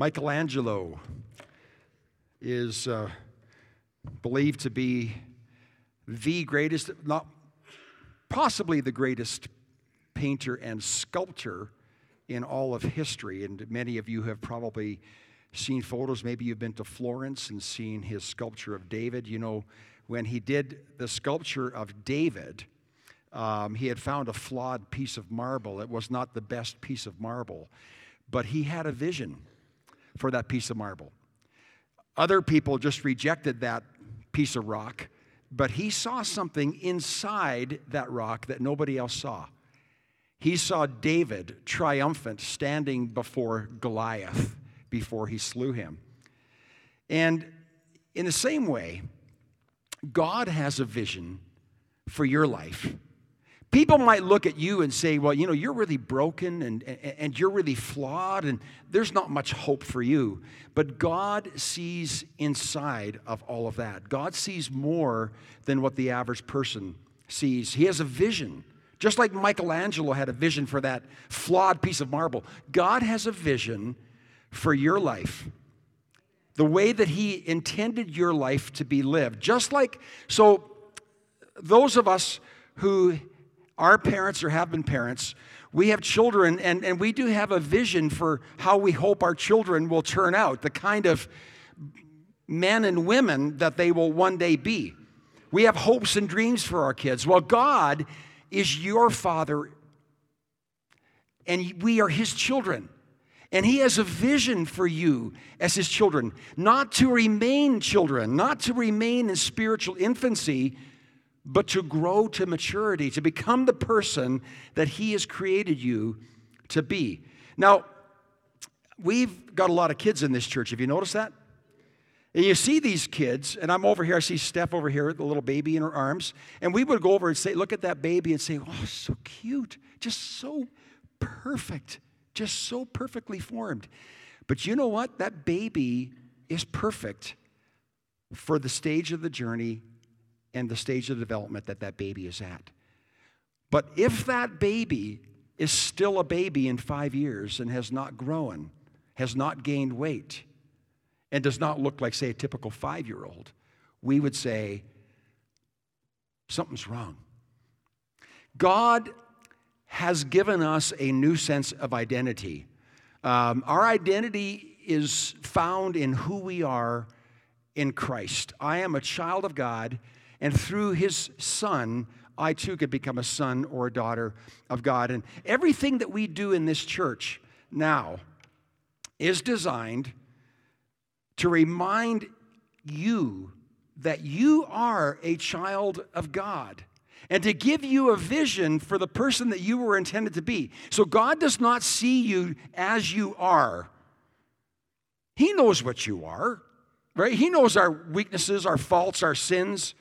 Michelangelo is uh, believed to be the greatest, not possibly the greatest painter and sculptor in all of history. And many of you have probably seen photos. Maybe you've been to Florence and seen his sculpture of David. You know, when he did the sculpture of David, um, he had found a flawed piece of marble. It was not the best piece of marble, but he had a vision for that piece of marble. Other people just rejected that piece of rock, but he saw something inside that rock that nobody else saw. He saw David triumphant standing before Goliath before he slew him. And in the same way, God has a vision for your life. People might look at you and say, well, you know, you're really broken and, and you're really flawed and there's not much hope for you. But God sees inside of all of that. God sees more than what the average person sees. He has a vision. Just like Michelangelo had a vision for that flawed piece of marble, God has a vision for your life the way that He intended your life to be lived. Just like, so those of us who are parents or have been parents, we have children and, and we do have a vision for how we hope our children will turn out, the kind of men and women that they will one day be. We have hopes and dreams for our kids. Well, God is your father, and we are his children. And he has a vision for you as his children, not to remain children, not to remain in spiritual infancy, but to grow to maturity, to become the person that he has created you to be. Now, we've got a lot of kids in this church. Have you noticed that? And you see these kids, and I'm over here, I see Steph over here, the little baby in her arms, and we would go over and say, Look at that baby, and say, Oh, so cute, just so perfect just so perfectly formed. But you know what? That baby is perfect for the stage of the journey and the stage of development that that baby is at. But if that baby is still a baby in five years and has not grown, has not gained weight, and does not look like, say, a typical five year old, we would say, something's wrong. God has given us a new sense of identity. Um, our identity is found in who we are in Christ. I am a child of God, and through His Son, I too could become a son or a daughter of God. And everything that we do in this church now is designed to remind you that you are a child of God and to give you a vision for the person that you were intended to be. So God does not see you as you are. He knows what you are, right? He knows our weaknesses, our faults, our sins.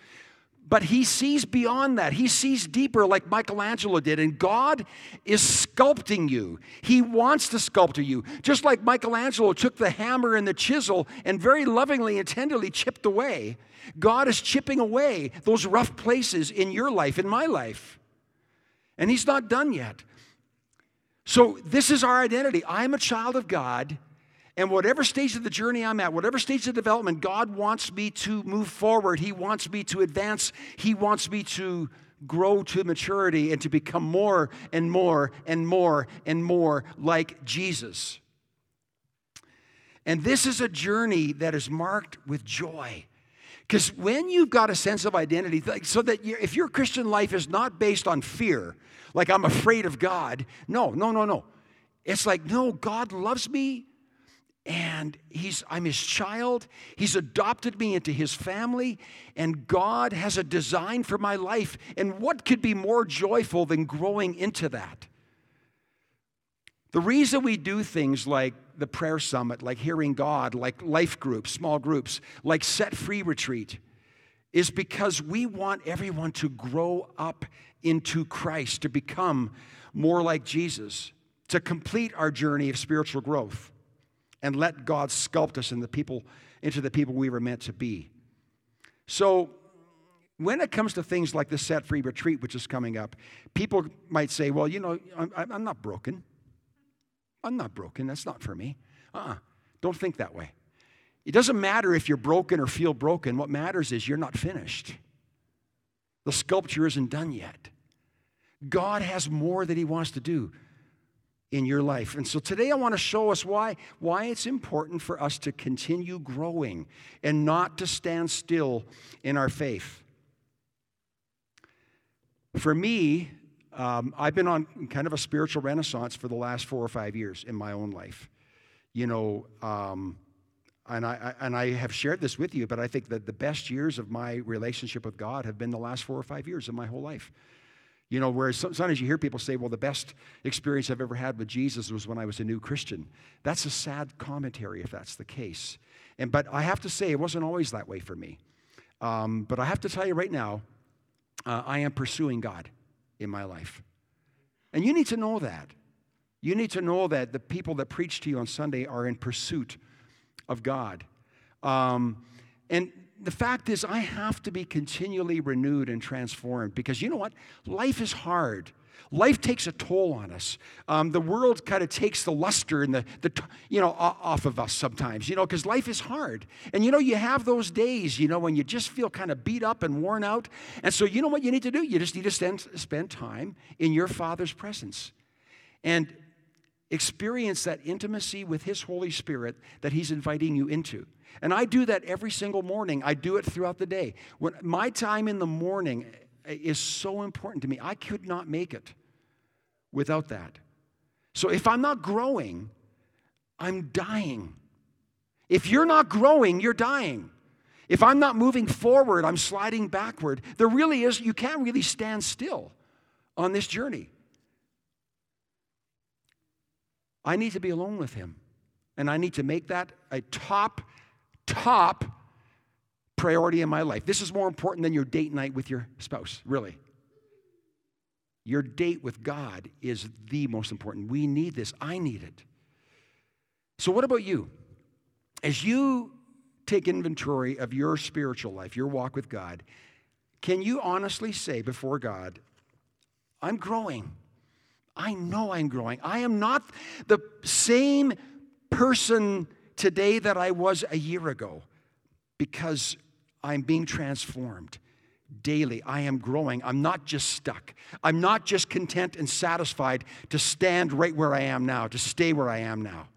But he sees beyond that. He sees deeper, like Michelangelo did. And God is sculpting you. He wants to sculpt you. Just like Michelangelo took the hammer and the chisel and very lovingly and tenderly chipped away. God is chipping away those rough places in your life, in my life. And He's not done yet. So, this is our identity. I'm a child of God. And whatever stage of the journey I'm at, whatever stage of development, God wants me to move forward. He wants me to advance. He wants me to grow to maturity and to become more and more and more and more like Jesus. And this is a journey that is marked with joy. Because when you've got a sense of identity, so that if your Christian life is not based on fear, like I'm afraid of God, no, no, no, no. It's like, no, God loves me and he's i'm his child. He's adopted me into his family and god has a design for my life. And what could be more joyful than growing into that? The reason we do things like the prayer summit like hearing god like life groups small groups like set free retreat is because we want everyone to grow up into christ to become more like jesus to complete our journey of spiritual growth and let God sculpt us in the people, into the people we were meant to be. So, when it comes to things like the Set Free Retreat, which is coming up, people might say, Well, you know, I'm, I'm not broken. I'm not broken. That's not for me. Uh-uh. Don't think that way. It doesn't matter if you're broken or feel broken. What matters is you're not finished. The sculpture isn't done yet. God has more that He wants to do in your life. And so today I want to show us why, why it's important for us to continue growing and not to stand still in our faith. For me, um, I've been on kind of a spiritual renaissance for the last four or five years in my own life. You know, um, and I, and I have shared this with you, but I think that the best years of my relationship with God have been the last four or five years of my whole life. You know, whereas sometimes you hear people say, well, the best experience I've ever had with Jesus was when I was a new Christian. That's a sad commentary if that's the case. And, but I have to say, it wasn't always that way for me. Um, but I have to tell you right now, uh, I am pursuing God in my life. And you need to know that. You need to know that the people that preach to you on Sunday are in pursuit of God. Um, and the fact is, I have to be continually renewed and transformed because you know what? Life is hard. Life takes a toll on us. Um, the world kind of takes the luster and the, the you know, off of us sometimes, you know, because life is hard. And you know, you have those days, you know, when you just feel kind of beat up and worn out. And so, you know what you need to do? You just need to spend, spend time in your Father's presence. And experience that intimacy with His Holy Spirit that He's inviting you into. And I do that every single morning. I do it throughout the day. When my time in the morning is so important to me. I could not make it without that. So if I'm not growing, I'm dying. If you're not growing, you're dying. If I'm not moving forward, I'm sliding backward. There really is, you can't really stand still on this journey. I need to be alone with Him. And I need to make that a top, top priority in my life. This is more important than your date night with your spouse, really. Your date with God is the most important. We need this. I need it. So, what about you? As you take inventory of your spiritual life, your walk with God, can you honestly say before God, I'm growing? I know I'm growing. I am not the same person today that I was a year ago because I'm being transformed daily. I am growing. I'm not just stuck. I'm not just content and satisfied to stand right where I am now, to stay where I am now.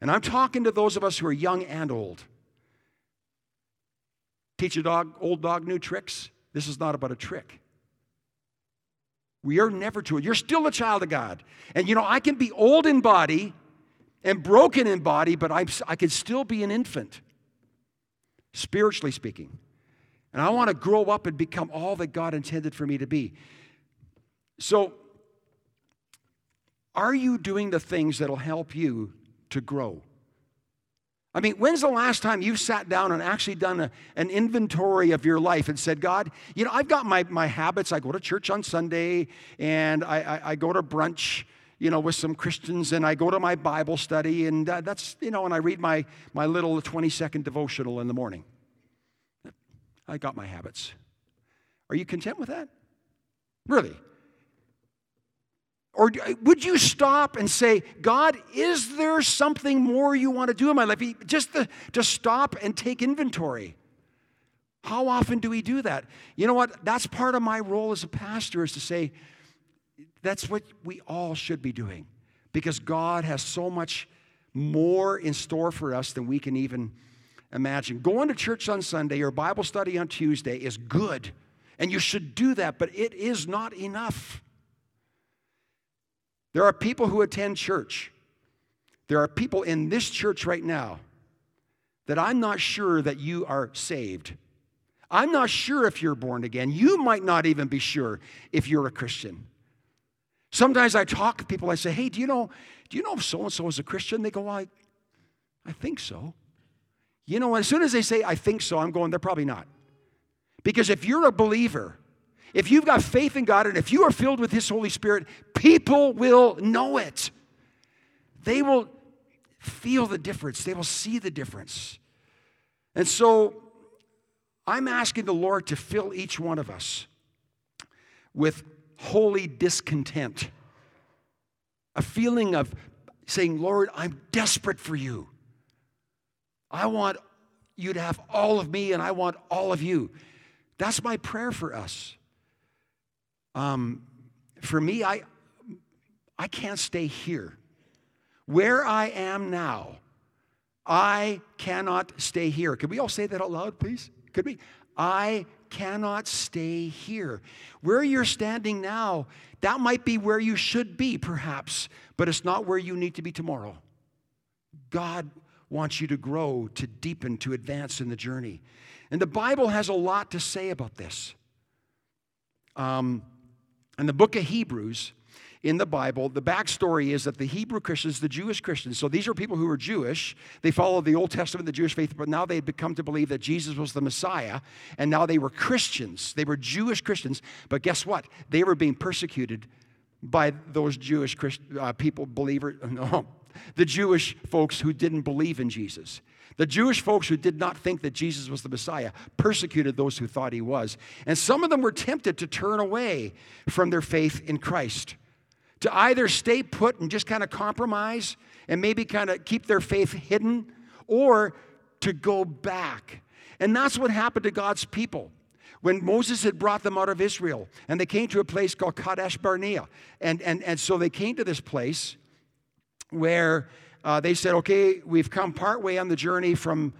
And I'm talking to those of us who are young and old. Teach a dog, old dog new tricks. This is not about a trick. We are never too old. You're still a child of God. And you know, I can be old in body and broken in body, but I'm, I can still be an infant, spiritually speaking. And I want to grow up and become all that God intended for me to be. So, are you doing the things that'll help you to grow? I mean, when's the last time you sat down and actually done a, an inventory of your life and said, God, you know, I've got my, my habits. I go to church on Sunday and I, I, I go to brunch, you know, with some Christians and I go to my Bible study and uh, that's, you know, and I read my, my little 20 second devotional in the morning. I got my habits. Are you content with that? Really? Or uh, would you stop and say, God, is there something more you want to do in my life? Just to, to stop and take inventory. How often do we do that? You know what? That's part of my role as a pastor is to say, that's what we all should be doing because God has so much more in store for us than we can even imagine. Going to church on Sunday or Bible study on Tuesday is good, and you should do that, but it is not enough. There are people who attend church. There are people in this church right now that I'm not sure that you are saved. I'm not sure if you're born again. You might not even be sure if you're a Christian. Sometimes I talk to people, I say, hey, do you know, do you know if so and so is a Christian? They go, well, I, I think so. You know, as soon as they say, I think so, I'm going, they're probably not. Because if you're a believer, if you've got faith in God and if you are filled with His Holy Spirit, people will know it. They will feel the difference, they will see the difference. And so I'm asking the Lord to fill each one of us with holy discontent, a feeling of saying, Lord, I'm desperate for you. I want you to have all of me, and I want all of you. That's my prayer for us. Um, for me, I, I can't stay here. Where I am now, I cannot stay here. Could we all say that out loud, please? Could we? I cannot stay here. Where you're standing now, that might be where you should be, perhaps, but it's not where you need to be tomorrow. God wants you to grow, to deepen, to advance in the journey. And the Bible has a lot to say about this. Um, in the book of Hebrews, in the Bible, the backstory is that the Hebrew Christians, the Jewish Christians, so these are people who were Jewish. They followed the Old Testament, the Jewish faith, but now they had become to believe that Jesus was the Messiah, and now they were Christians. They were Jewish Christians, but guess what? They were being persecuted by those Jewish Christ, uh, people, believers, no, the Jewish folks who didn't believe in Jesus. The Jewish folks who did not think that Jesus was the Messiah persecuted those who thought he was. And some of them were tempted to turn away from their faith in Christ to either stay put and just kind of compromise and maybe kind of keep their faith hidden or to go back. And that's what happened to God's people. When Moses had brought them out of Israel and they came to a place called Kadesh Barnea. And, and, and so they came to this place where uh, they said, okay, we've come partway on the journey from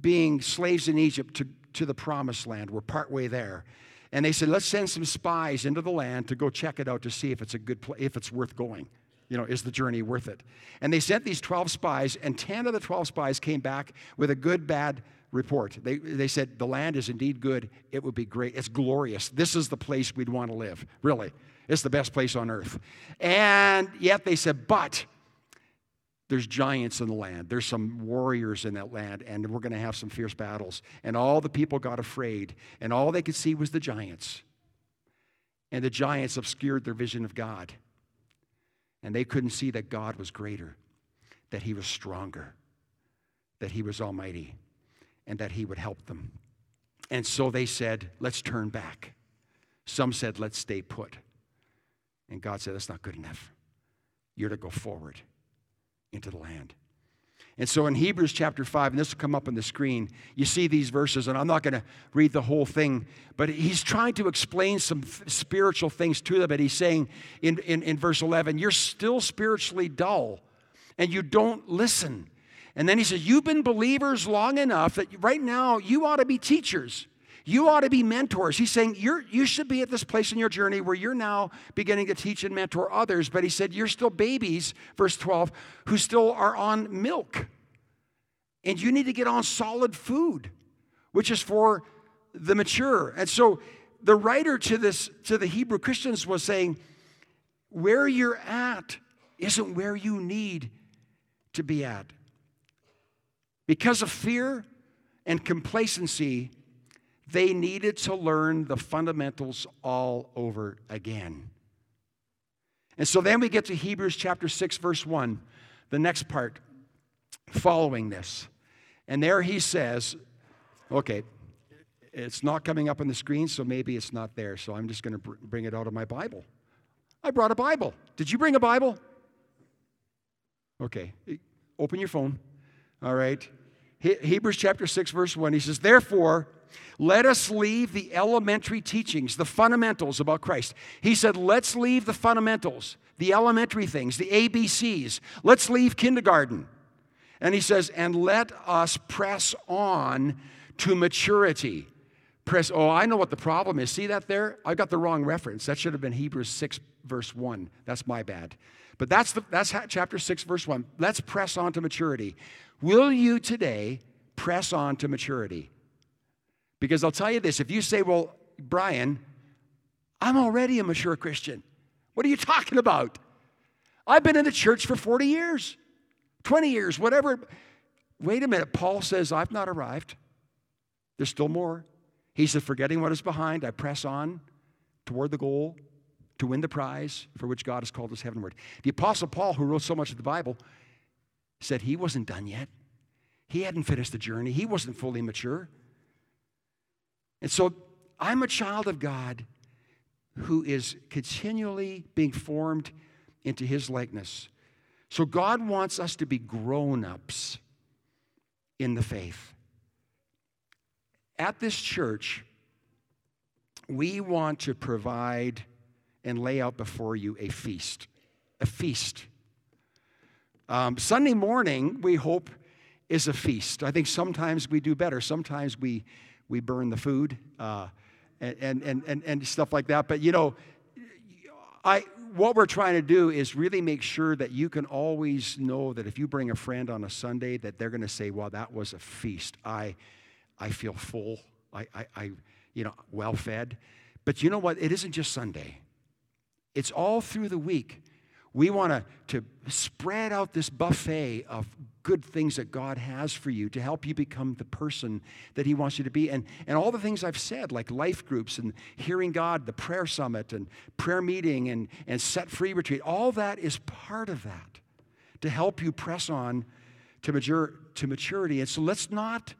being slaves in Egypt to, to the promised land. We're partway there. And they said, let's send some spies into the land to go check it out to see if it's a good place, if it's worth going. You know, is the journey worth it? And they sent these 12 spies, and 10 of the 12 spies came back with a good, bad report. They, they said, the land is indeed good. It would be great. It's glorious. This is the place we'd want to live, really. It's the best place on earth. And yet they said, but there's giants in the land. There's some warriors in that land, and we're going to have some fierce battles. And all the people got afraid, and all they could see was the giants. And the giants obscured their vision of God. And they couldn't see that God was greater, that He was stronger, that He was almighty, and that He would help them. And so they said, Let's turn back. Some said, Let's stay put. And God said, That's not good enough. You're to go forward into the land. And so in Hebrews chapter 5, and this will come up on the screen, you see these verses, and I'm not going to read the whole thing, but he's trying to explain some spiritual things to them. But he's saying in, in, in verse 11, You're still spiritually dull, and you don't listen. And then he says, You've been believers long enough that right now you ought to be teachers. You ought to be mentors. He's saying you're, you should be at this place in your journey where you're now beginning to teach and mentor others. But he said, You're still babies, verse 12, who still are on milk. And you need to get on solid food, which is for the mature. And so the writer to this to the Hebrew Christians was saying, Where you're at isn't where you need to be at. Because of fear and complacency, they needed to learn the fundamentals all over again. And so then we get to Hebrews chapter 6, verse 1, the next part following this. And there he says, okay, it's not coming up on the screen, so maybe it's not there. So I'm just going to br- bring it out of my Bible. I brought a Bible. Did you bring a Bible? Okay, open your phone. All right. He- Hebrews chapter 6, verse 1. He says, Therefore, let us leave the elementary teachings, the fundamentals about Christ. He said, let's leave the fundamentals, the elementary things, the ABCs. Let's leave kindergarten. And he says, and let us press on to maturity. Press, oh, I know what the problem is. See that there? I got the wrong reference. That should have been Hebrews 6, verse 1. That's my bad. But that's, the, that's chapter 6, verse 1. Let's press on to maturity. Will you today press on to maturity? Because I'll tell you this if you say, Well, Brian, I'm already a mature Christian. What are you talking about? I've been in the church for 40 years, 20 years, whatever. Wait a minute. Paul says, I've not arrived. There's still more. He said, Forgetting what is behind, I press on toward the goal to win the prize for which God has called us heavenward. The Apostle Paul, who wrote so much of the Bible, said he wasn't done yet. He hadn't finished the journey, he wasn't fully mature. And so I'm a child of God who is continually being formed into his likeness. So God wants us to be grown ups. in the faith. At this church, we want to provide and lay out before you a feast. A feast. Um, Sunday morning, we hope, is a feast. I think sometimes we do better. Sometimes we, we burn the food uh, and, and, and, and stuff like that. But you know, I, what we're trying to do is really make sure that you can always know that if you bring a friend on a Sunday, that they're going to say, "Well, that was a feast. I, I feel full. I, I, I you know, well fed." But you know what? It isn't just Sunday. It's all through the week. We want to, to spread out this buffet of good things that God has for you to help you become the person that He wants you to be. And, and all the things I've said, like life groups and hearing God, the prayer summit and prayer meeting and, and set free retreat, all that is part of that to help you press on to, mature, to maturity. And so let's not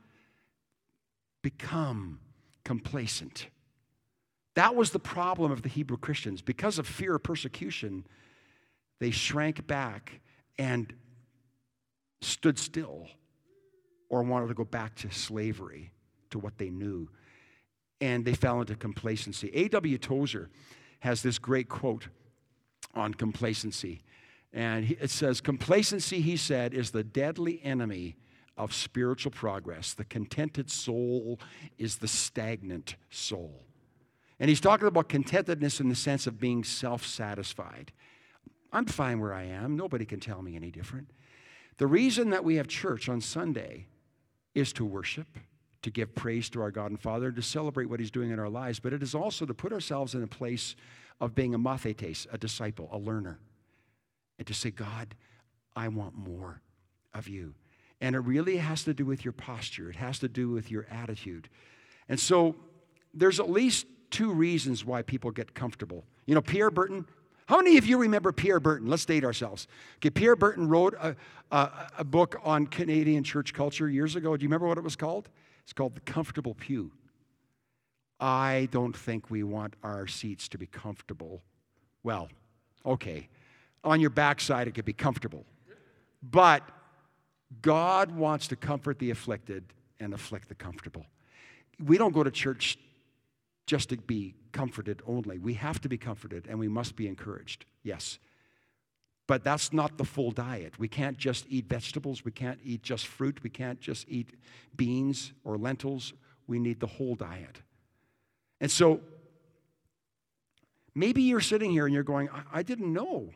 become complacent. That was the problem of the Hebrew Christians. Because of fear of persecution, they shrank back and stood still or wanted to go back to slavery, to what they knew. And they fell into complacency. A.W. Tozer has this great quote on complacency. And it says, Complacency, he said, is the deadly enemy of spiritual progress. The contented soul is the stagnant soul. And he's talking about contentedness in the sense of being self satisfied. I'm fine where I am. Nobody can tell me any different. The reason that we have church on Sunday is to worship, to give praise to our God and Father, to celebrate what He's doing in our lives, but it is also to put ourselves in a place of being a mathetes, a disciple, a learner, and to say, God, I want more of you. And it really has to do with your posture, it has to do with your attitude. And so there's at least two reasons why people get comfortable. You know, Pierre Berton, how many of you remember Pierre Berton? Let's date ourselves. Okay, Pierre Berton wrote a, a, a, book on Canadian church culture years ago. Do you remember what it was called? It's called The Comfortable Pew. I don't think we want our seats to be comfortable. Well, okay, on your backside it could be comfortable. But God wants to comfort the afflicted and afflict the comfortable. We don't go to church just to be comforted only. We have to be comforted and we must be encouraged, yes. But that's not the full diet. We can't just eat vegetables. We can't eat just fruit. We can't just eat beans or lentils. We need the whole diet. And so maybe you're sitting here and you're going, I, I didn't know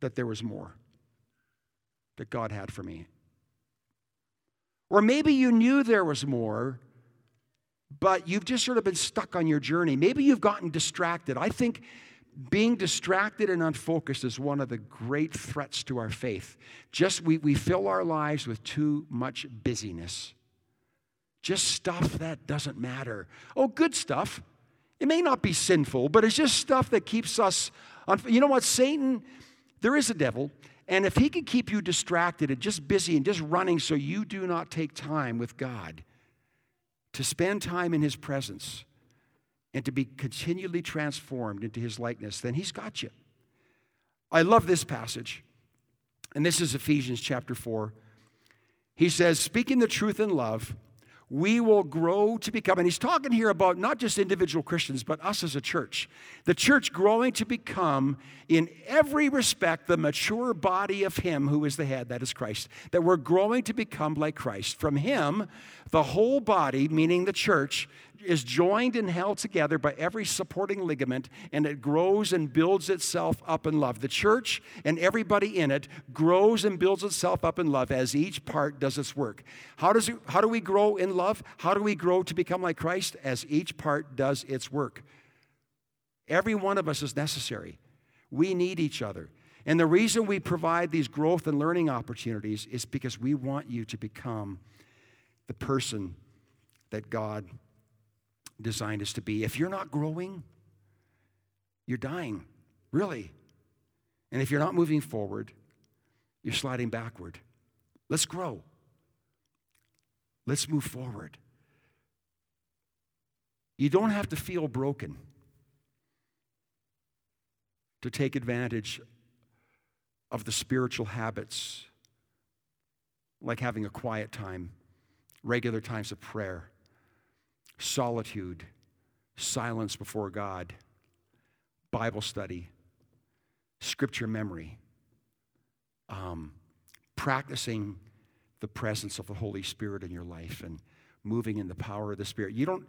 that there was more that God had for me. Or maybe you knew there was more, but you've just sort of been stuck on your journey. Maybe you've gotten distracted. I think being distracted and unfocused is one of the great threats to our faith. Just we, we fill our lives with too much busyness. Just stuff that doesn't matter. Oh, good stuff. It may not be sinful, but it's just stuff that keeps us on. You know what? Satan, there is a devil, and if he can keep you distracted and just busy and just running so you do not take time with God, to spend time in His presence and to be continually transformed into His likeness, then He's got you. I love this passage. And this is Ephesians chapter 4. He says, Speaking the truth in love, we will grow to become, and he's talking here about not just individual Christians, but us as a church. The church growing to become, in every respect, the mature body of Him who is the head, that is Christ. That we're growing to become like Christ. From Him, the whole body, meaning the church, is joined and held together by every supporting ligament, and it grows and builds itself up in love. The church and everybody in it grows and builds itself up in love as each part does its work. How, does it, how do we grow in love? How do we grow to become like Christ? As each part does its work. Every one of us is necessary. We need each other. And the reason we provide these growth and learning opportunities is because we want you to become the person that God designed us to be. If you're not growing, you're dying, really. And if you're not moving forward, you're sliding backward. Let's grow. Let's move forward. You don't have to feel broken to take advantage of the spiritual habits like having a quiet time, regular times of prayer, solitude, silence before God, Bible study, scripture memory, um, practicing the presence of the Holy Spirit in your life and moving in the power of the Spirit. You don't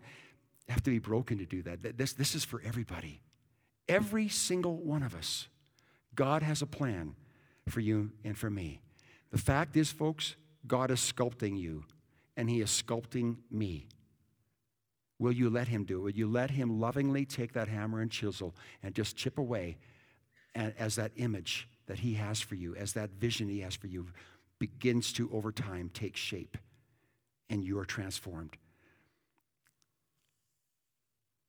have to be broken to do that. This, this is for everybody. Every single one of us. God has a plan for you and for me. The fact is, folks, God is sculpting you, and He is sculpting me. Will you let Him do it? Will you let Him lovingly take that hammer and chisel and just chip away as that image that He has for you, as that vision He has for you begins to, over time, take shape and you are transformed?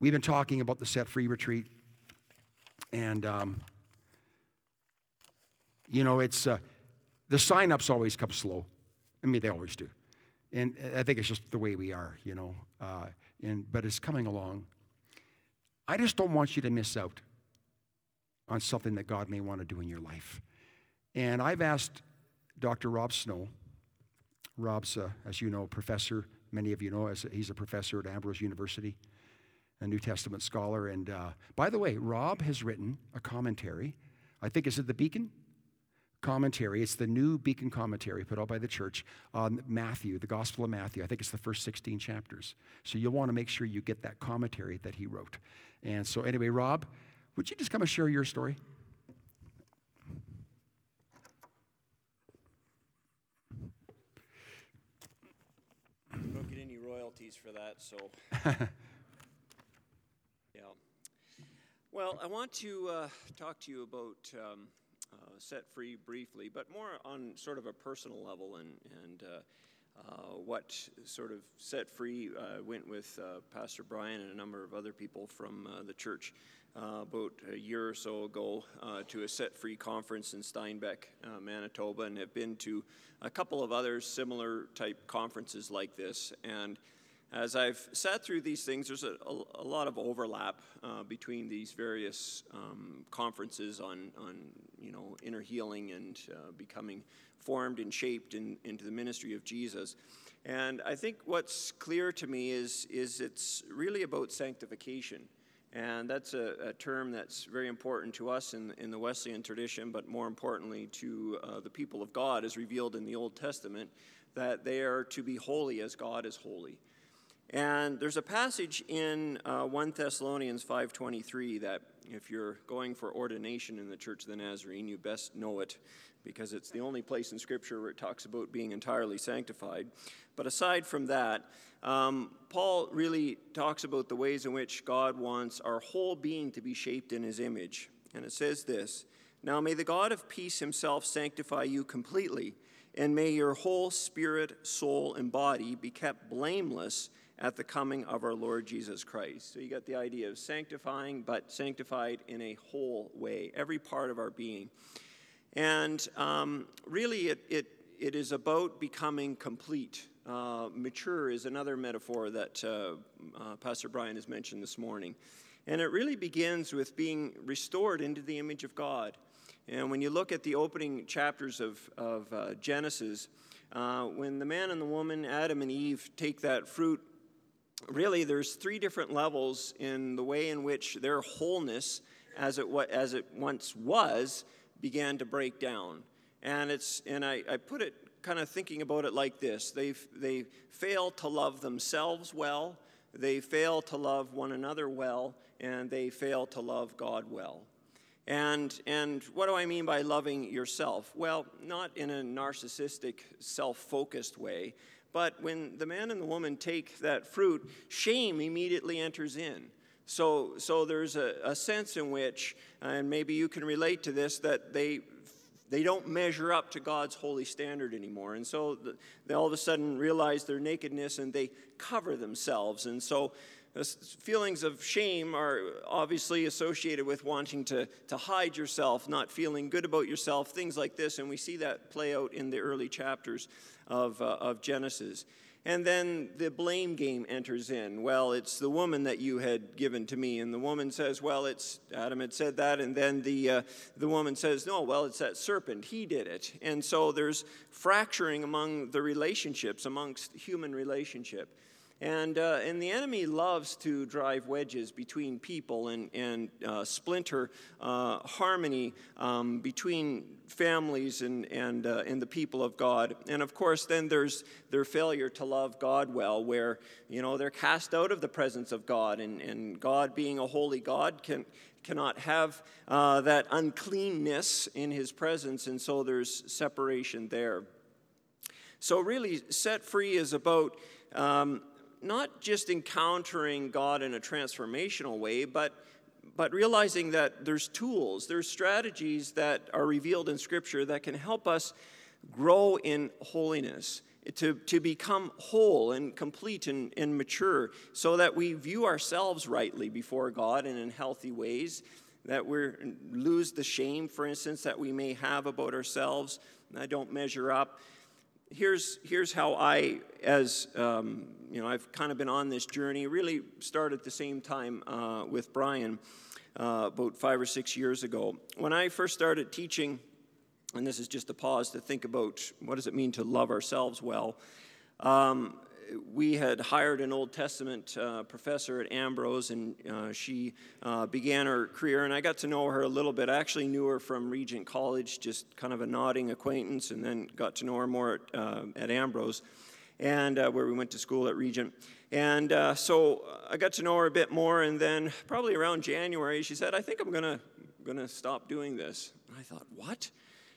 We've been talking about the Set Free Retreat, and um, you know, it's uh, the sign-ups always come slow. I mean, they always do, and I think it's just the way we are, you know. Uh, and but it's coming along. I just don't want you to miss out on something that God may want to do in your life. And I've asked Dr. Rob Snow. Rob's, uh, as you know, professor. Many of you know, as he's a professor at Ambrose University a New Testament scholar. And uh, by the way, Rob has written a commentary. I think is it the Beacon commentary. It's the new Beacon commentary put out by the church on Matthew, the Gospel of Matthew. I think it's the first 16 chapters. So you'll want to make sure you get that commentary that he wrote. And so, anyway, Rob, would you just come and share your story? don't get any royalties for that, so yeah. Well, I want to uh, talk to you about um, uh, Set Free briefly, but more on sort of a personal level and, and uh, uh what sort of Set Free uh, went with Pastor Brian and a number of other people from the church about a year or so ago to a Set Free conference in Steinbach, Manitoba, and have been to a couple of other similar type conferences like this. And as I've sat through these things, there's a, a, a lot of overlap uh, between these various um, conferences on, on, you know, inner healing and uh, becoming formed and shaped in, into the ministry of Jesus. And I think what's clear to me is, is it's really about sanctification. And that's a, a, term that's very important to us in, in the Wesleyan tradition, but more importantly to uh, the people of God, as revealed in the Old Testament, that they are to be holy as God is holy. And there's a passage in uh, 1 Thessalonians 5.23 that if you're going for ordination in the Church of the Nazarene, you best know it because it's the only place in Scripture where it talks about being entirely sanctified. But aside from that, um, Paul really talks about the ways in which God wants our whole being to be shaped in his image. And it says this Now may the God of peace himself sanctify you completely, and may your whole spirit, soul, and body be kept blameless at the coming of our Lord Jesus Christ. So you got the idea of sanctifying, but sanctified in a whole way, every part of our being. And um, really, it, it, it is about becoming complete. Uh, mature is another metaphor that uh, uh, Pastor Brian has mentioned this morning. And it really begins with being restored into the image of God. And when you look at the opening chapters of, of uh, Genesis, uh, when the man and the woman, Adam and Eve, take that fruit really there's three different levels in the way in which their wholeness as it, as it once was began to break down. And it's and I, I put it kind of thinking about it like this. They they fail to love themselves well they fail to love one another well and they fail to love god well. And and what do i mean by loving yourself? Well not in a narcissistic self-focused way but when the man and the woman take that fruit, shame immediately enters in. So, so there's a, a sense in which, and maybe you can relate to this, that they they don't measure up to God's holy standard anymore. And so they all of a sudden realize their nakedness and they cover themselves. And so feelings of shame are obviously associated with wanting to, to hide yourself, not feeling good about yourself, things like this. And we see that play out in the early chapters of, uh, of Genesis. And then the blame game enters in. Well, it's the woman that you had given to me. And the woman says, Well, it's Adam had said that. And then the, uh, the woman says, No, well, it's that serpent. He did it. And so there's fracturing among the relationships, amongst human relationship. And, uh, and the enemy loves to drive wedges between people and, and uh, splinter uh, harmony um, between families and, and, uh, and the people of God. And of course, then there's their failure to love God well, where, you know, they're cast out of the presence of God. And, and God, being a holy God, can, cannot have uh, that uncleanness in his presence. And so there's separation there. So, really, set free is about. Um, not just encountering God in a transformational way, but but realizing that there's tools, there's strategies that are revealed in Scripture that can help us grow in holiness, to, to become whole and complete and, and mature, so that we view ourselves rightly before God and in healthy ways, that we lose the shame, for instance, that we may have about ourselves. I don't measure up here's, here's how I, as um, you know, I've kind of been on this journey, really started at the same time uh, with Brian uh, about five or six years ago. When I first started teaching, and this is just a pause to think about what does it mean to love ourselves well. Um, we had hired an Old Testament uh, professor at Ambrose, and uh, she uh, began her career. And I got to know her a little bit. I actually knew her from Regent College, just kind of a nodding acquaintance, and then got to know her more at, uh, at Ambrose, and uh, where we went to school at Regent. And so I got to know her a bit more, and then probably around January, she said, "I think I'm gonna gonna stop doing this." And I thought, "What?"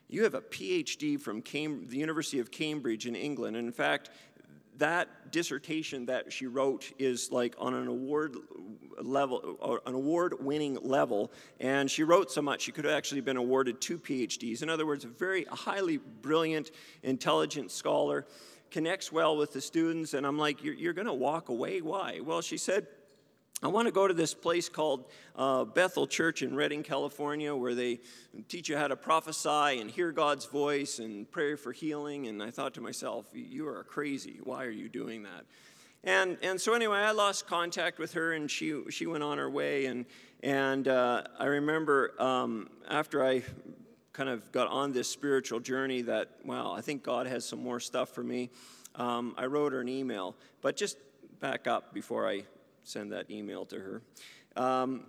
You have a PhD from Cam- the University of Cambridge in England. And in fact, that dissertation that she wrote is like on an award level, uh, an award winning level. And she wrote so much, she could have actually been awarded two PhDs. In other words, a very highly brilliant, intelligent scholar, connects well with the students. And I'm like, You're, you're going to walk away? Why? Well, she said, I want to go to this place called uh, Bethel Church in Redding, California, where they teach you how to prophesy and hear God's voice and pray for healing. And I thought to myself, you are crazy. Why are you doing that? And, and so, anyway, I lost contact with her and she, she went on her way. And, and uh, I remember um, after I kind of got on this spiritual journey that, wow, I think God has some more stuff for me, um, I wrote her an email. But just back up before I send that email to her. Um,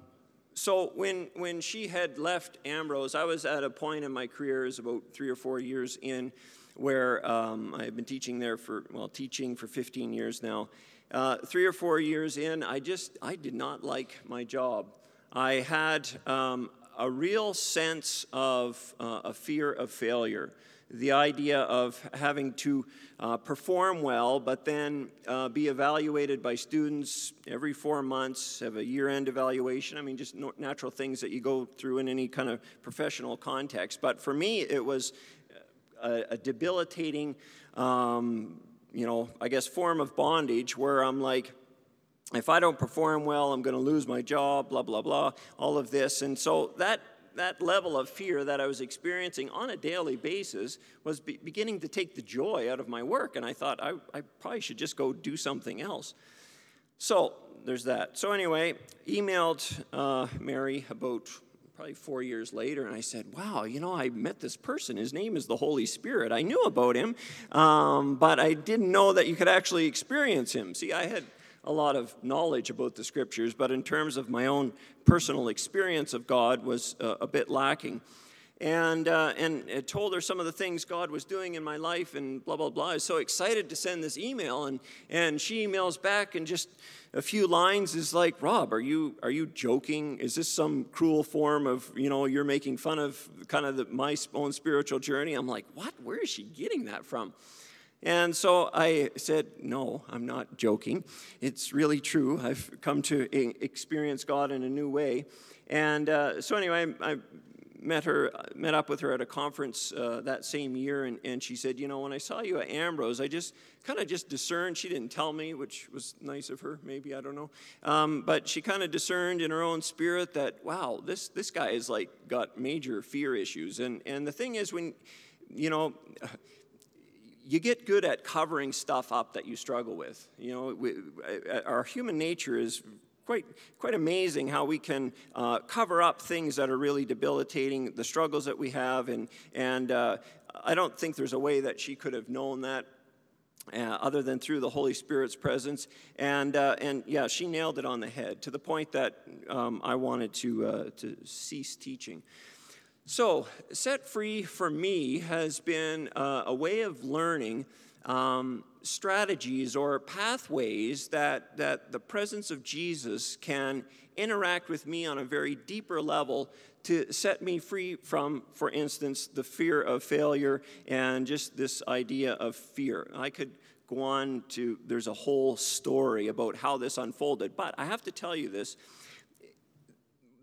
so when, when she had left Ambrose, I was at a point in my career, is about three or four years in, where um, I had been teaching there for, well, teaching for 15 years now. Uh, three or four years in, I just, I did not like my job. I had um, a real sense of uh, a fear of failure the idea of having to uh, perform well, but then uh, be evaluated by students every four months, have a year end evaluation. I mean, just natural things that you go through in any kind of professional context. But for me, it was a, a debilitating, um, you know, I guess, form of bondage where I'm like, if I don't perform well, I'm going to lose my job, blah, blah, blah, all of this. And so that that level of fear that I was experiencing on a daily basis was be- beginning to take the joy out of my work. And I thought I, I probably should just go do something else. So there's that. So, anyway, emailed uh, Mary about probably four years later, and I said, Wow, you know, I met this person. His name is the Holy Spirit. I knew about him, um, but I didn't know that you could actually experience him. See, I had a lot of knowledge about the scriptures, but in terms of my own personal experience of God was uh, a bit lacking. And, uh, and it told her some of the things God was doing in my life and blah, blah, blah. I was so excited to send this email. And, and she emails back and just a few lines is like, Rob, are you, are you joking? Is this some cruel form of, you know, you're making fun of kind of the, my own spiritual journey? I'm like, what? Where is she getting that from? And so I said, No, I'm not joking. It's really true. I've come to experience God in a new way. And uh, so, anyway, I, I, met her, met up with her at a conference uh, that same year, and, and she said, You know, when I saw you at Ambrose, I just kind of just discerned. She didn't tell me, which was nice of her, maybe, I don't know. Um, but she kind of discerned in her own spirit that, wow, this, this guy is like got major fear issues. And, and the thing is, when, you know, you get good at covering stuff up that you struggle with. You know, we, our human nature is quite, quite amazing how we can uh, cover up things that are really debilitating, the struggles that we have. And, and uh, I don't think there's a way that she could have known that uh, other than through the Holy Spirit's presence. And, uh, and yeah, she nailed it on the head to the point that um, I wanted to, uh, to cease teaching. So, set free for me has been a way of learning um, strategies or pathways that, that the presence of Jesus can interact with me on a very deeper level to set me free from, for instance, the fear of failure and just this idea of fear. I could go on to, there's a whole story about how this unfolded, but I have to tell you this.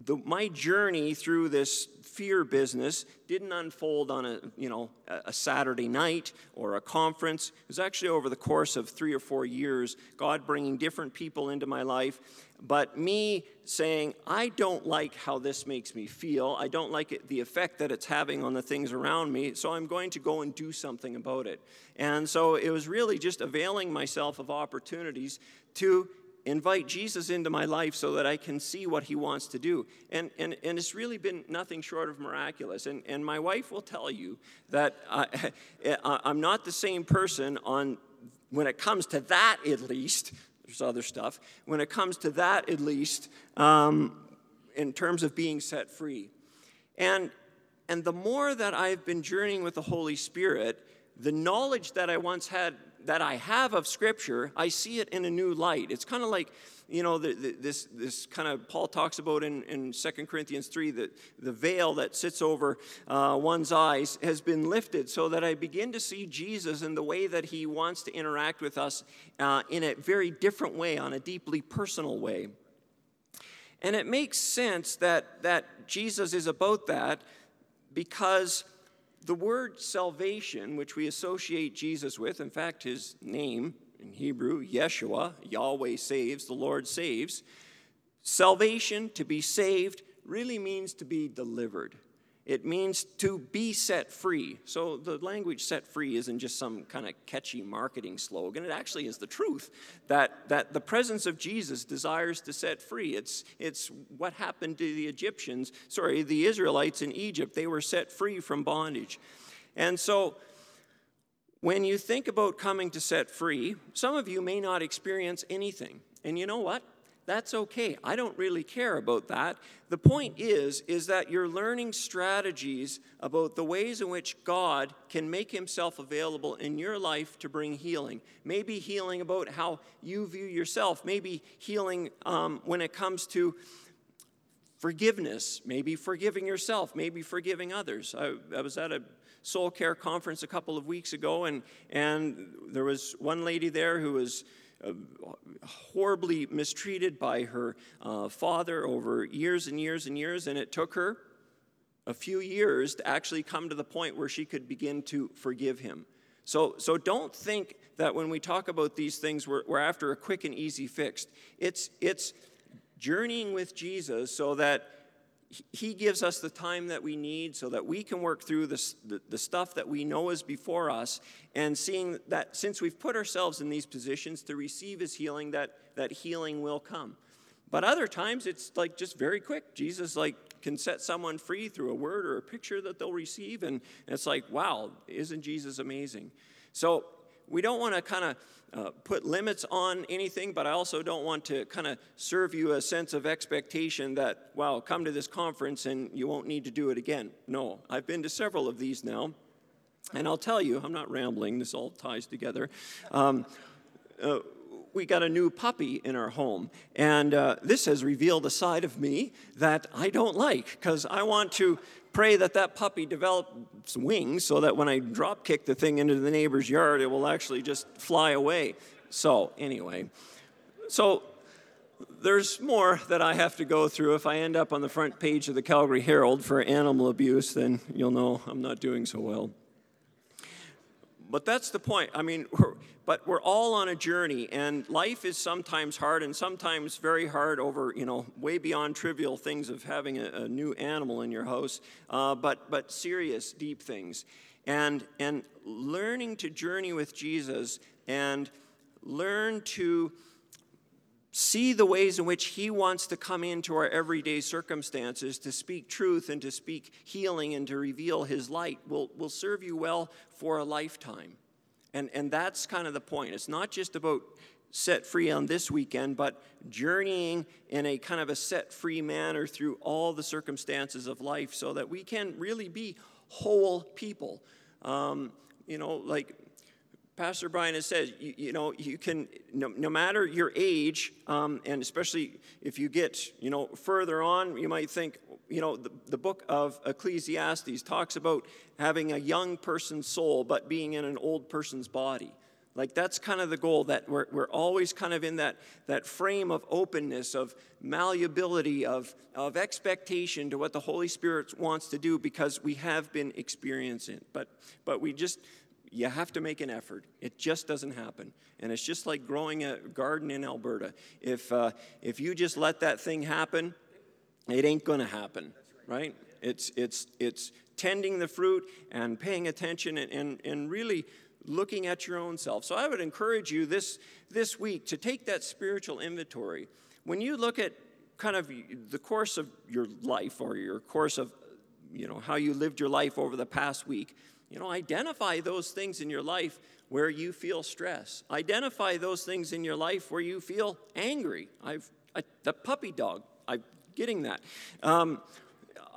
The, my journey through this fear business didn't unfold on a, you know, a Saturday night or a conference. It was actually over the course of three or four years, God bringing different people into my life, but me saying, I don't like how this makes me feel. I don't like it, the effect that it's having on the things around me, so I'm going to go and do something about it. And so it was really just availing myself of opportunities to invite Jesus into my life so that I can see what he wants to do. And, and, and it's really been nothing short of miraculous. And, and my wife will tell you that I, I'm not the same person on, when it comes to that at least, there's other stuff, when it comes to that at least, um, in terms of being set free. And, and the more that I've been journeying with the Holy Spirit, the knowledge that I once had that I have of Scripture, I see it in a new light. It's kind of like, you know, the, the, this, this kind of, Paul talks about in, in 2 Corinthians 3 that the veil that sits over uh, one's eyes has been lifted so that I begin to see Jesus in the way that he wants to interact with us uh, in a very different way, on a deeply personal way. And it makes sense that, that Jesus is about that because the word salvation, which we associate Jesus with, in fact, his name in Hebrew, Yeshua, Yahweh saves, the Lord saves, salvation, to be saved, really means to be delivered. It means to be set free. So the language set free isn't just some kind of catchy marketing slogan. It actually is the truth that, that the presence of Jesus desires to set free. It's, it's what happened to the Egyptians, sorry, the Israelites in Egypt. They were set free from bondage. And so when you think about coming to set free, some of you may not experience anything. And you know what? That's okay. I don't really care about that. The point is is that you're learning strategies about the ways in which God can make himself available in your life to bring healing. Maybe healing about how you view yourself, maybe healing um, when it comes to forgiveness, maybe forgiving yourself, maybe forgiving others. I, I was at a soul care conference a couple of weeks ago, and, and there was one lady there who was horribly mistreated by her uh, father over years and years and years, and it took her a few years to actually come to the point where she could begin to forgive him. So, so don't think that when we talk about these things, we're, we're after a quick and easy fix. It's, it's journeying with Jesus so that he gives us the time that we need so that we can work through the, the, the, stuff that we know is before us and seeing that since we've put ourselves in these positions to receive his healing that, that healing will come. But other times it's like just very quick. Jesus like can set someone free through a word or a picture that they'll receive and it's like wow isn't jesus amazing? So we don't want to kind of uh, put limits on anything, but I also don't want to kind of serve you a sense of expectation that, wow, come to this conference and you won't need to do it again. No, I've been to several of these now, and I'll tell you, I'm not rambling, this all ties together. Um, uh, we got a new puppy in our home, and uh, this has revealed a side of me that I don't like because I want to pray that that puppy develops wings so that when I drop kick the thing into the neighbor's yard, it will actually just fly away. So, anyway, so there's more that I have to go through. If I end up on the front page of the Calgary Herald for animal abuse, then you'll know I'm not doing so well. But that's the point. I mean, we're, but we're all on a journey, and life is sometimes hard and sometimes very hard over, you know, way beyond trivial things of having a, a new animal in your house, uh, but, but serious, deep things. and, and learning to journey with Jesus and learn to see the ways in which He wants to come into our everyday circumstances to speak truth and to speak healing and to reveal His light will, will serve you well for a lifetime. And, and that's kind of the point. It's not just about set free on this weekend, but journeying in a kind of a set free manner through all the circumstances of life so that we can really be whole people. Um, you know, like Pastor Brian has said, you, you know, you can, no, no matter your age, um, and especially if you get, you know, further on, you might think, you know, the, the book of Ecclesiastes talks about having a young person's soul, but being in an old person's body. Like that's kind of the goal that we're, we're always kind of in that, that frame of openness, of malleability, of, of expectation to what the Holy Spirit wants to do because we have been experiencing. But, but we just, you have to make an effort. It just doesn't happen. And it's just like growing a garden in Alberta. If, uh, if you just let that thing happen, it ain't going to happen, right? It's, it's, it's tending the fruit and paying attention and, and, and really looking at your own self. So I would encourage you this, this week to take that spiritual inventory. When you look at kind of the course of your life or your course of you know how you lived your life over the past week you know, identify those things in your life where you feel stress. Identify those things in your life where you feel angry. I've I, the puppy dog. I'm getting that. Um,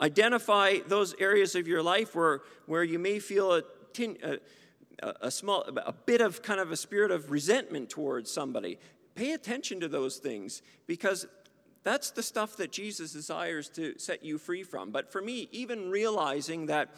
identify those areas of your life where where you may feel a, tin, a, a small a bit of kind of a spirit of resentment towards somebody. Pay attention to those things because that's the stuff that Jesus desires to set you free from. But for me, even realizing that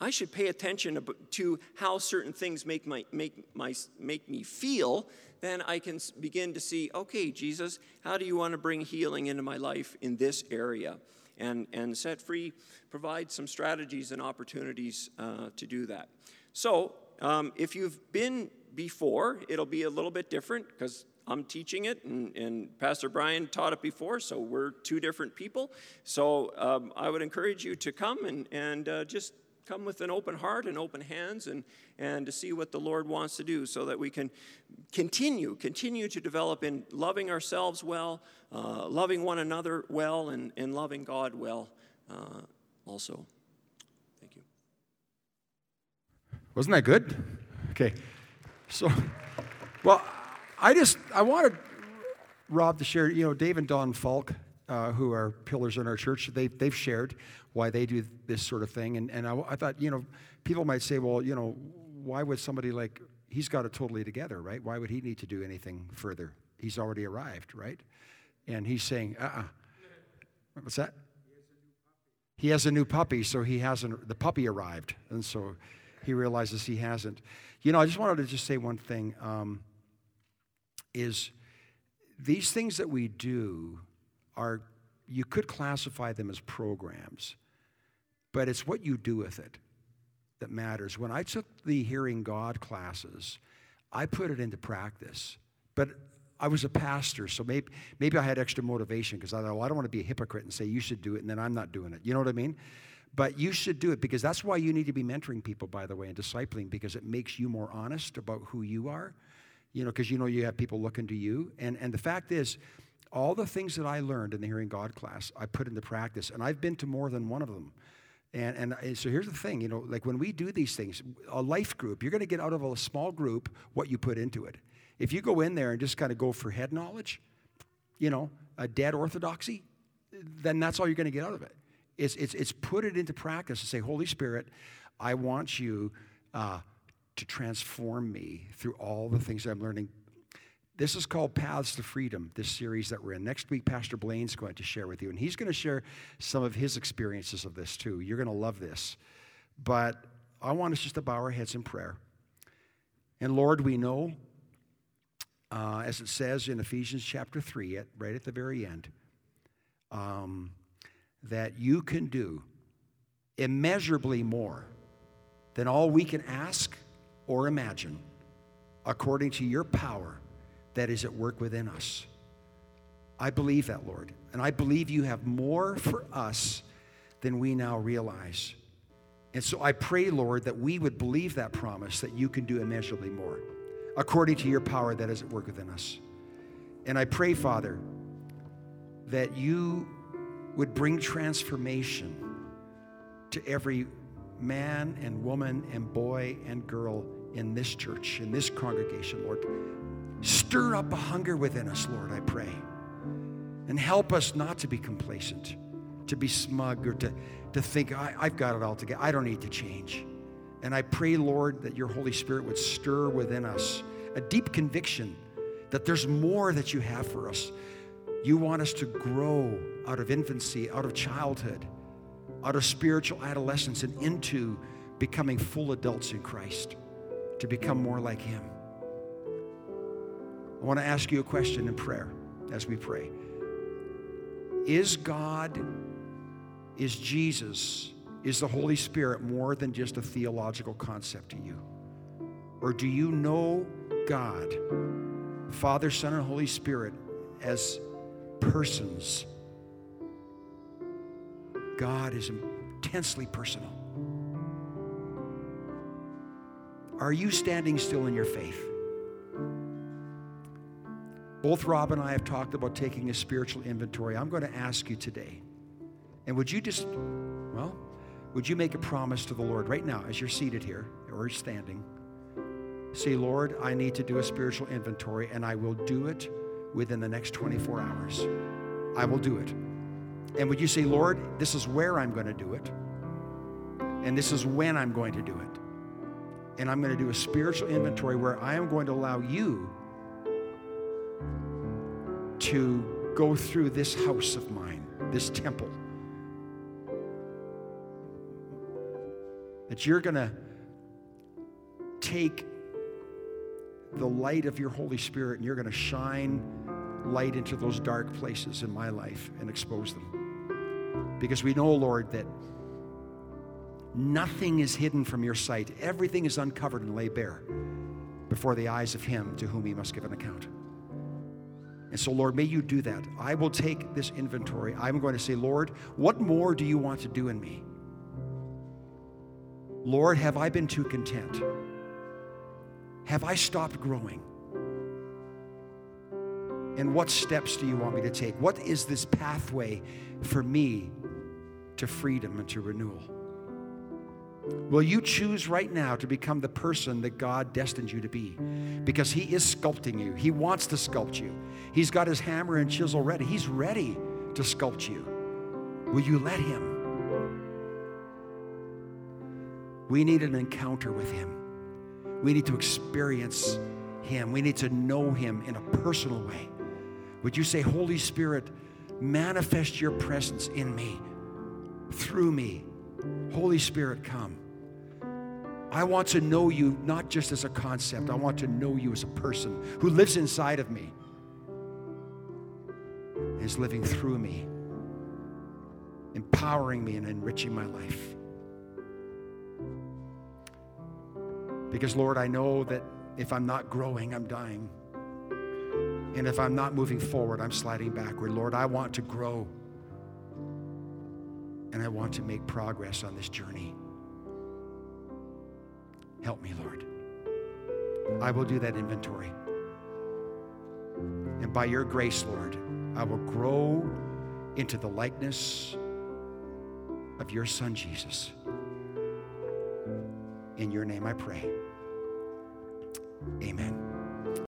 I should pay attention to how certain things make, my, make, my, make me feel, then I can begin to see, okay, Jesus, how do you want to bring healing into my life in this area? And, and set free, provide some strategies and opportunities uh, to do that. So, um, if you've been before, it'll be a little bit different because I'm teaching it, and, and, Pastor Brian taught it before, so we're two different people. So um, I would encourage you to come and, and uh, just come with an open heart and open hands and, and to see what the Lord wants to do so that we can continue, continue to develop in loving ourselves well, uh, loving one another well, and, and loving God well uh, also. Thank you. Wasn't that good? Okay. So, well, I just, I wanted Rob to share, you know, Dave and Don Falk, uh, who are pillars in our church, they, they've shared why they do this sort of thing. And, and I, I thought, you know, people might say, well, you know, why would somebody like, he's got it totally together, right? Why would he need to do anything further? He's already arrived, right? And he's saying, uh uh-uh. uh What's that? He has a new puppy, so he hasn't, the puppy arrived. And so he realizes he hasn't. You know, I just wanted to just say one thing um, is these things that we do are, you could classify them as programs. But it's what you do with it that matters. When I took the Hearing God classes, I put it into practice. But I was a pastor, so maybe, maybe I had extra motivation because I thought, well, I don't want to be a hypocrite and say you should do it and then I'm not doing it. You know what I mean? But you should do it because that's why you need to be mentoring people, by the way, and discipling because it makes you more honest about who you are. You know, because you know you have people looking to you. And, and the fact is, all the things that I learned in the Hearing God class, I put into practice. And I've been to more than one of them. And, and so here's the thing, you know, like when we do these things, a life group, you're going to get out of a small group what you put into it. If you go in there and just kind of go for head knowledge, you know, a dead orthodoxy, then that's all you're going to get out of it. It's, it's, it's put it into practice and say, Holy Spirit, I want you uh, to transform me through all the things that I'm learning this is called Paths to Freedom, this series that we're in. Next week, Pastor Blaine's going to share with you, and he's going to share some of his experiences of this too. You're going to love this. But I want us just to bow our heads in prayer. And Lord, we know, uh, as it says in Ephesians chapter 3, at, right at the very end, um, that you can do immeasurably more than all we can ask or imagine according to your power that is at work within us. I believe that, Lord. And I believe you have more for us than we now realize. And so I pray, Lord, that we would believe that promise that you can do immeasurably more according to your power that is at work within us. And I pray, Father, that you would bring transformation to every man and woman and boy and girl in this church, in this congregation, Lord. Stir up a hunger within us, Lord, I pray. And help us not to be complacent, to be smug, or to, to think, I, I've got it all together. I don't need to change. And I pray, Lord, that your Holy Spirit would stir within us a deep conviction that there's more that you have for us. You want us to grow out of infancy, out of childhood, out of spiritual adolescence, and into becoming full adults in Christ, to become more like Him. I want to ask you a question in prayer as we pray. Is God, is Jesus, is the Holy Spirit more than just a theological concept to you? Or do you know God, Father, Son, and Holy Spirit, as persons? God is intensely personal. Are you standing still in your faith? Both Rob and I have talked about taking a spiritual inventory. I'm going to ask you today. And would you just, well, would you make a promise to the Lord right now as you're seated here or standing? Say, Lord, I need to do a spiritual inventory and I will do it within the next 24 hours. I will do it. And would you say, Lord, this is where I'm going to do it, and this is when I'm going to do it. And I'm going to do a spiritual inventory where I am going to allow you to go through this house of mine, this temple. That you're going to take the light of your Holy Spirit and you're going to shine light into those dark places in my life and expose them. Because we know, Lord, that nothing is hidden from your sight, everything is uncovered and laid bare before the eyes of Him to whom He must give an account. And so, Lord, may you do that. I will take this inventory. I'm going to say, Lord, what more do you want to do in me? Lord, have I been too content? Have I stopped growing? And what steps do you want me to take? What is this pathway for me to freedom and to renewal? Will you choose right now to become the person that God destined you to be? Because He is sculpting you. He wants to sculpt you. He's got His hammer and chisel ready. He's ready to sculpt you. Will you let Him? We need an encounter with Him. We need to experience Him. We need to know Him in a personal way. Would you say, Holy Spirit, manifest your presence in me, through me? Holy Spirit, come. I want to know you not just as a concept, I want to know you as a person who lives inside of me, is living through me, empowering me and enriching my life. Because, Lord, I know that if I'm not growing, I'm dying. And if I'm not moving forward, I'm sliding backward. Lord, I want to grow and I want to make progress on this journey. Help me, Lord. I will do that inventory. And by your grace, Lord, I will grow into the likeness of your Son, Jesus. In your name I pray. Amen.